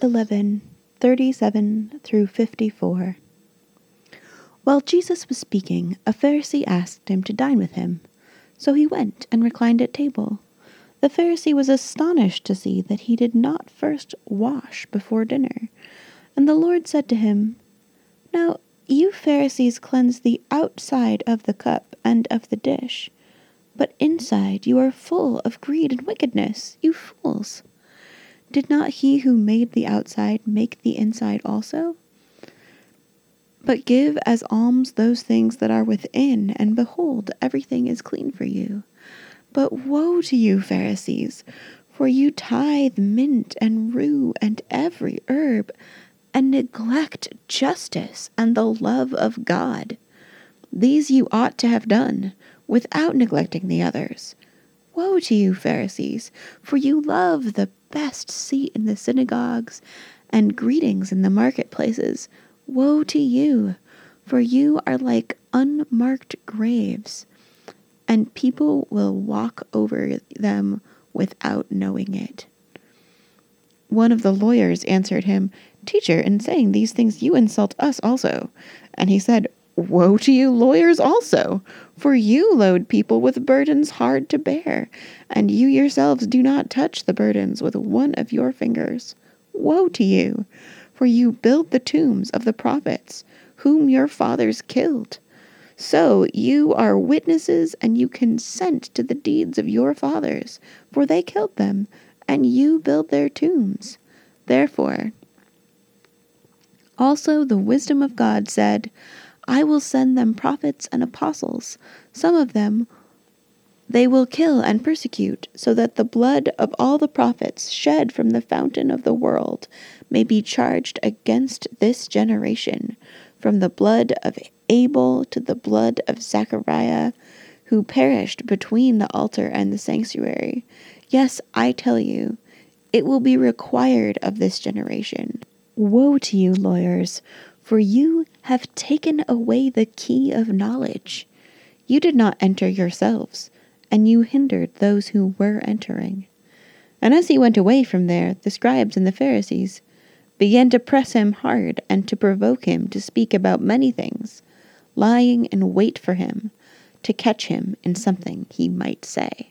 11 37 through 54. While Jesus was speaking, a Pharisee asked him to dine with him. So he went and reclined at table. The Pharisee was astonished to see that he did not first wash before dinner. And the Lord said to him, Now you Pharisees cleanse the outside of the cup and of the dish, but inside you are full of greed and wickedness, you fools. Did not he who made the outside make the inside also? But give as alms those things that are within, and behold, everything is clean for you. But woe to you, Pharisees, for you tithe mint and rue and every herb, and neglect justice and the love of God. These you ought to have done, without neglecting the others. Woe to you, Pharisees, for you love the best seat in the synagogues and greetings in the marketplaces. Woe to you, for you are like unmarked graves, and people will walk over them without knowing it. One of the lawyers answered him, Teacher, in saying these things you insult us also. And he said, Woe to you, lawyers, also! For you load people with burdens hard to bear, and you yourselves do not touch the burdens with one of your fingers. Woe to you! For you build the tombs of the prophets, whom your fathers killed. So you are witnesses, and you consent to the deeds of your fathers, for they killed them, and you build their tombs. Therefore, also the wisdom of God said, I will send them prophets and apostles. Some of them they will kill and persecute, so that the blood of all the prophets shed from the fountain of the world may be charged against this generation, from the blood of Abel to the blood of Zechariah, who perished between the altar and the sanctuary. Yes, I tell you, it will be required of this generation. Woe to you, lawyers! for you have taken away the key of knowledge. You did not enter yourselves, and you hindered those who were entering. And as he went away from there, the scribes and the Pharisees began to press him hard and to provoke him to speak about many things, lying in wait for him to catch him in something he might say.